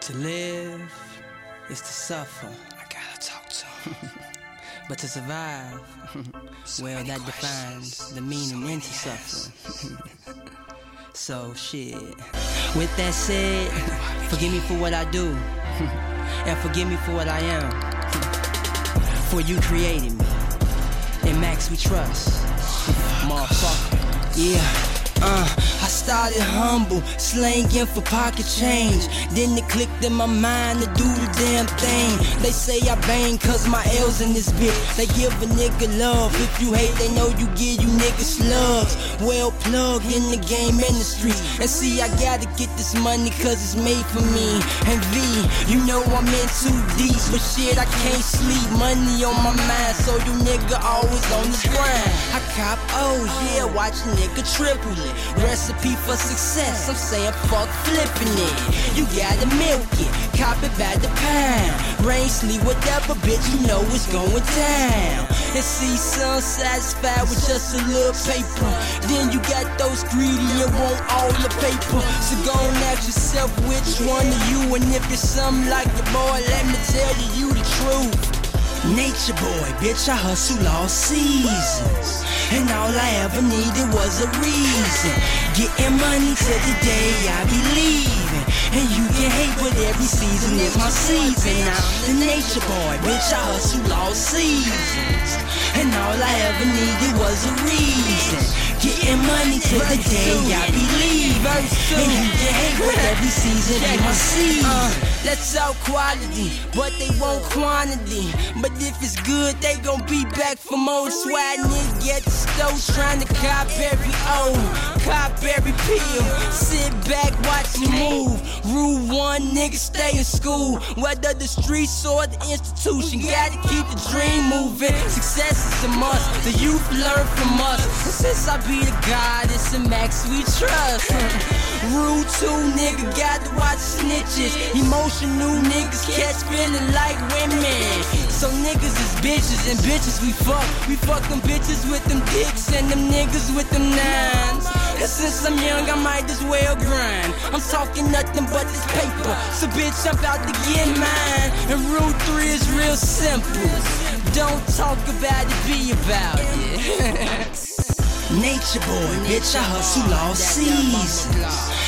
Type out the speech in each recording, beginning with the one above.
To live is to suffer. I gotta talk to him. But to survive, So well, that questions, defines the meaning so into suffering. so, shit. With that said, forgive me for what I do, and forgive me for what I am. For you created me, and Max we trust. Motherfucker, yeah. Uh, I started humble, slanging for pocket change. Then it clicked in my mind to do the damn thing. They say I bang cause my L's in this bitch. They give a nigga love. If you hate, they know you give you niggas slugs. Well plugged in the game streets. And see, I gotta get this money cause it's made for me. And V, you know I'm in too deep. But shit, I can't sleep. Money on my mind, so you nigga always on the grind. Cop O's, yeah, watch a nigga triple it. Recipe for success, I'm saying fuck flipping it. You gotta milk it, cop it by the pound. Rain, sleep, whatever, bitch, you know it's going down. And see some satisfied with just a little paper. Then you got those greedy and want all the paper. So go and ask yourself which one of you. And if it's something like your boy, let me tell you, you the truth. Nature boy, bitch, I hustle all seasons. And all I ever needed was a reason. Getting money till the day I be leaving. And you can hate, but every season is my season. I'm the nature boy, bitch, I hustle all seasons. And all I ever needed was a reason. Getting money till the day I be leaving. And you can hate, but every season is my season. Uh, Let's talk quality, but they want quantity. But if it's good, they gon' be back for more. Swag nigga get the stove trying to cop every O, cop every pill. Sit back, watch me move. Rule one, nigga stay in school. Whether the streets or the institution, gotta keep the dream moving. Success is a must, the youth learn from us. And since I be the goddess and Max we trust. Rule two, nigga, gotta watch snitches. Emotional niggas catch feeling like women. So niggas is bitches and bitches we fuck. We fuck them bitches with them dicks and them niggas with them nines. Since I'm young, I might as well grind. I'm talking nothing but this paper. So bitch, I'm about to get mine. And rule three is real simple. Don't talk about it, be about it. Nature boy, bitch, I hustle all seasons.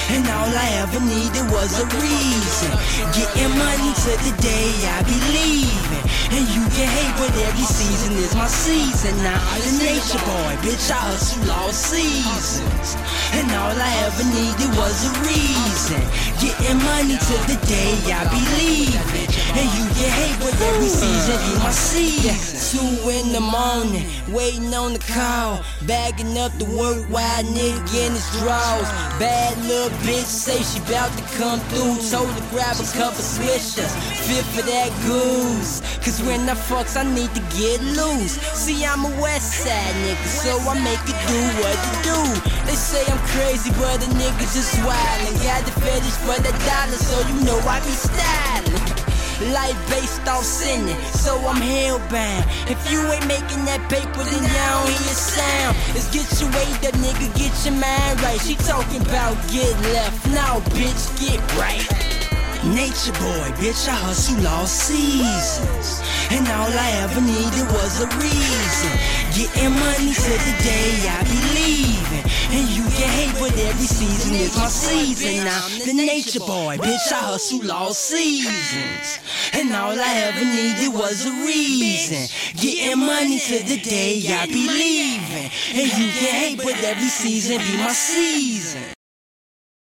And all I ever needed was a reason. Getting money till the day I be leaving. And you can hate, but every season is my season. Now I'm the nature boy, bitch, I hustle all seasons. And all I ever needed was a reason. Getting money till the day I be leaving. And you can hate, but every season my season. Two in the morning, waiting on the call. Bagging up the work while nigga in his drawers. Bad little bitch say she bout to come through. Told her grab a couple swishers. Fit for that goose. Cause when I fucks, I need to get loose. See, I'm a west side nigga, so I make it do what it do. They say I'm crazy, but a nigga just wildin'. Got the fetish for the dollar, so you know I be styling. Life based off sinning, so I'm hellbound. If you ain't making that paper, then you don't hear sound. Let's get your weight up, nigga, get your mind right. She talking about get left, now bitch, get right. Nature boy, bitch, I hustle all seasons. And all I ever needed was a reason. Getting money till the day I be leaving. And you can hate, but every season is my season. Now the nature boy, bitch, I hustle all seasons. And all I ever needed was a reason. Getting money till the day I be leaving. And you can hate, but every season be my season.